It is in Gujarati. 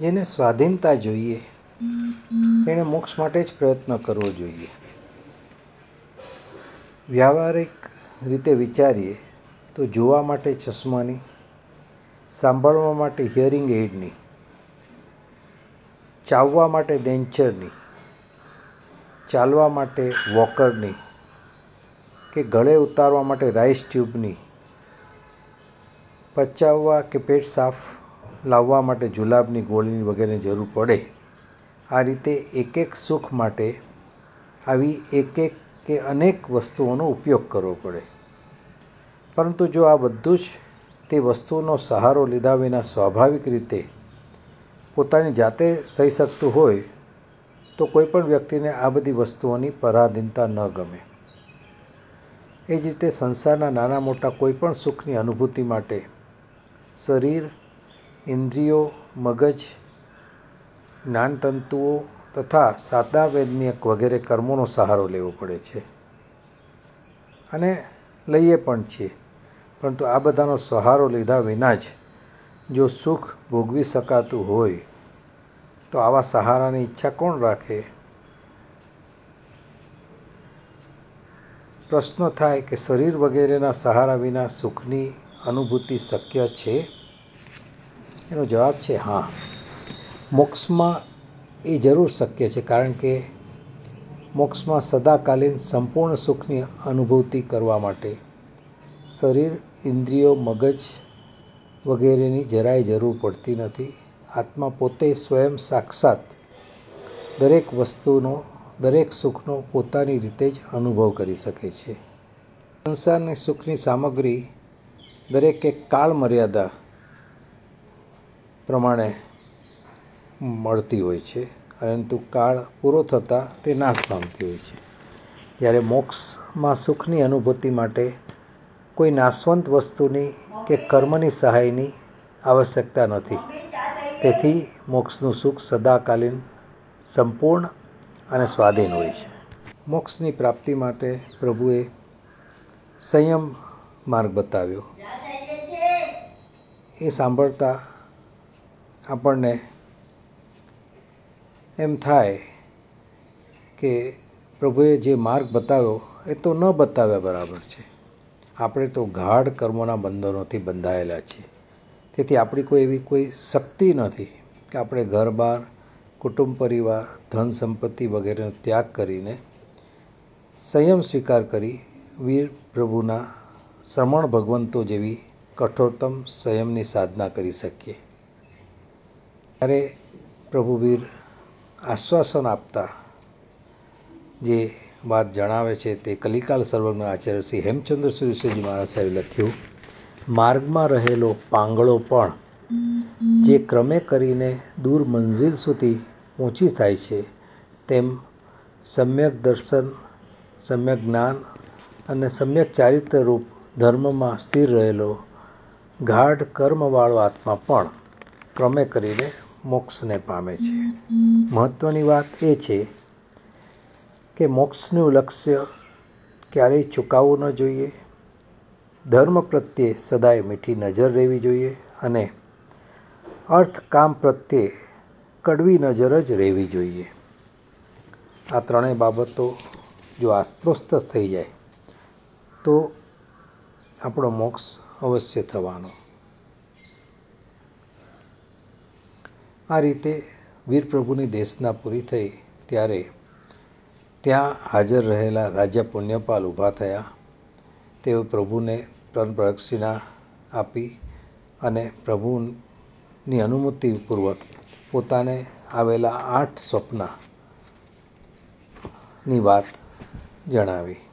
જેને સ્વાધીનતા જોઈએ. તેણે મોક્ષ માટે જ પ્રયત્ન કરવો જોઈએ. વ્યવહારિક રીતે વિચારીએ તો જોવા માટે ચશ્માની, સાંભળવા માટે હિયરિંગ એઇડની ચાવવા માટે ડેન્ચરની, ચાલવા માટે વોકરની કે ગળે ઉતારવા માટે રાઈસ ટ્યુબની, પચાવવા કે પેટ સાફ લાવવા માટે જુલાબની ગોળીની વગેરેની જરૂર પડે. આ રીતે એક એક સુખ માટે આવી એક એક કે અનેક વસ્તુઓનો ઉપયોગ કરવો પડે. પરંતુ જો આ બધું જ તે વસ્તુઓનો સહારો લીધા વિના સ્વાભાવિક રીતે પોતાની જાતે થઈ શકતું હોય, તો કોઈ પણ વ્યક્તિને આ બધી વસ્તુઓની પરાધીનતા ન ગમે. એ જ રીતે સંસારના નાના મોટા કોઈ પણ સુખની અનુભૂતિ માટે શરીર ઇન્દ્રિયો, મગજ, જ્ઞાનતંતુઓ તથા વૈજ્ઞાનિક વગેરે કર્મોનો સહારો લેવો પડે છે. અને લઈએ પણ છીએ. પરંતુ આ બધાનો સહારો લીધા વિના જ જો સુખ ભોગવી શકાતું હોય, તો આવા સહારાની ઈચ્છા કોણ રાખે? પ્રશ્ન થાય કે શરીર વગેરેના સહારા વિના સુખની અનુભૂતિ શક્ય છે? એનો જવાબ છે હા. મોક્ષમાં એ જરૂર શક્ય છે કારણ કે મોક્ષમાં સદાકાલીન સંપૂર્ણ સુખની અનુભૂતિ કરવા માટે શરીર, ઇન્દ્રિયો, મગજ વગેરેની જરાય જરૂર પડતી નથી. આત્મા પોતે સ્વયં સાક્ષાત દરેક વસ્તુનો, દરેક સુખનો પોતાની રીતે જ અનુભવ કરી શકે છે. સંસારની સુખની સામગ્રી દરેકે કાળમર્યાદા પ્રમાણે મળતી હોય છે. પરંતુ કાળ પૂરો થતાં તે નાશ પામતી હોય છે. જ્યારે મોક્ષમાં સુખની અનુભૂતિ માટે કોઈ નાશવંત વસ્તુની કે કર્મની સહાયની આવશ્યકતા નથી. તેથી મોક્ષનું સુખ સદાકાલીન, સંપૂર્ણ અને સ્વાધીન હોય છે. મોક્ષની પ્રાપ્તિ માટે પ્રભુએ સંયમ માર્ગ બતાવ્યો. એ સાંભળતા આપણને એમ થાય કે પ્રભુએ જે માર્ગ બતાવ્યો એ તો ન બતાવ્યા બરાબર છે. આપણે તો ગાઢ કર્મોના બંધનોથી બંધાયેલા છીએ. તેથી આપણી કોઈ એવી કોઈ શક્તિ નથી કે આપણે ઘર બાર, કુટુંબ પરિવાર, ધન સંપત્તિ વગેરેનો ત્યાગ કરીને સંયમ સ્વીકાર કરી વીર પ્રભુના શ્રમણ ભગવંતો જેવી કઠોરતમ સંયમની સાધના કરી શકીએ. ત્યારે પ્રભુવીર આશ્વાસન આપતા જે વાત જણાવે છે તે કલિકાલ સર્વજ્ઞ આચાર્ય શ્રી હેમચંદ્ર સૂરીશ્વરજી મહારાજ સાહેબે લખ્યું, માર્ગમાં રહેલો પાંગળો પણ જે ક્રમે કરીને દૂર મંઝિલ સુધી પહોંચી થાય છે, તેમ સમ્યક દર્શન, સમ્યક જ્ઞાન અને સમ્યક ચારિત્ર્ય રૂપ ધર્મમાં સ્થિર રહેલો ગાઢ કર્મવાળો આત્મા પણ ક્રમે કરીને મોક્ષને પામે છે. મહત્ત્વની વાત એ છે કે મોક્ષનું લક્ષ્ય ક્યારેય ચૂકાવવું ન જોઈએ. ધર્મ પ્રત્યે સદાય મીઠી નજર રહેવી જોઈએ અને અર્થ કામ પ્રત્યે કડવી નજર જ રહેવી જોઈએ. આ ત્રણેય બાબતો જો આત્મસ્થ થઈ જાય તો આપણો મોક્ષ અવશ્ય થવાનો આ રીતે વીર પ્રભુની દેશના પૂરી થઈ ત્યારે ત્યાં હાજર રહેલા રાજા પુણ્યપાલ ઊભા થયા. તેઓ પ્રભુને ત્રણ પ્રદક્ષિણા આપી અને પ્રભુની અનુમતિપૂર્વક પોતાને આવેલા આઠ સ્વપ્નની વાત જણાવી.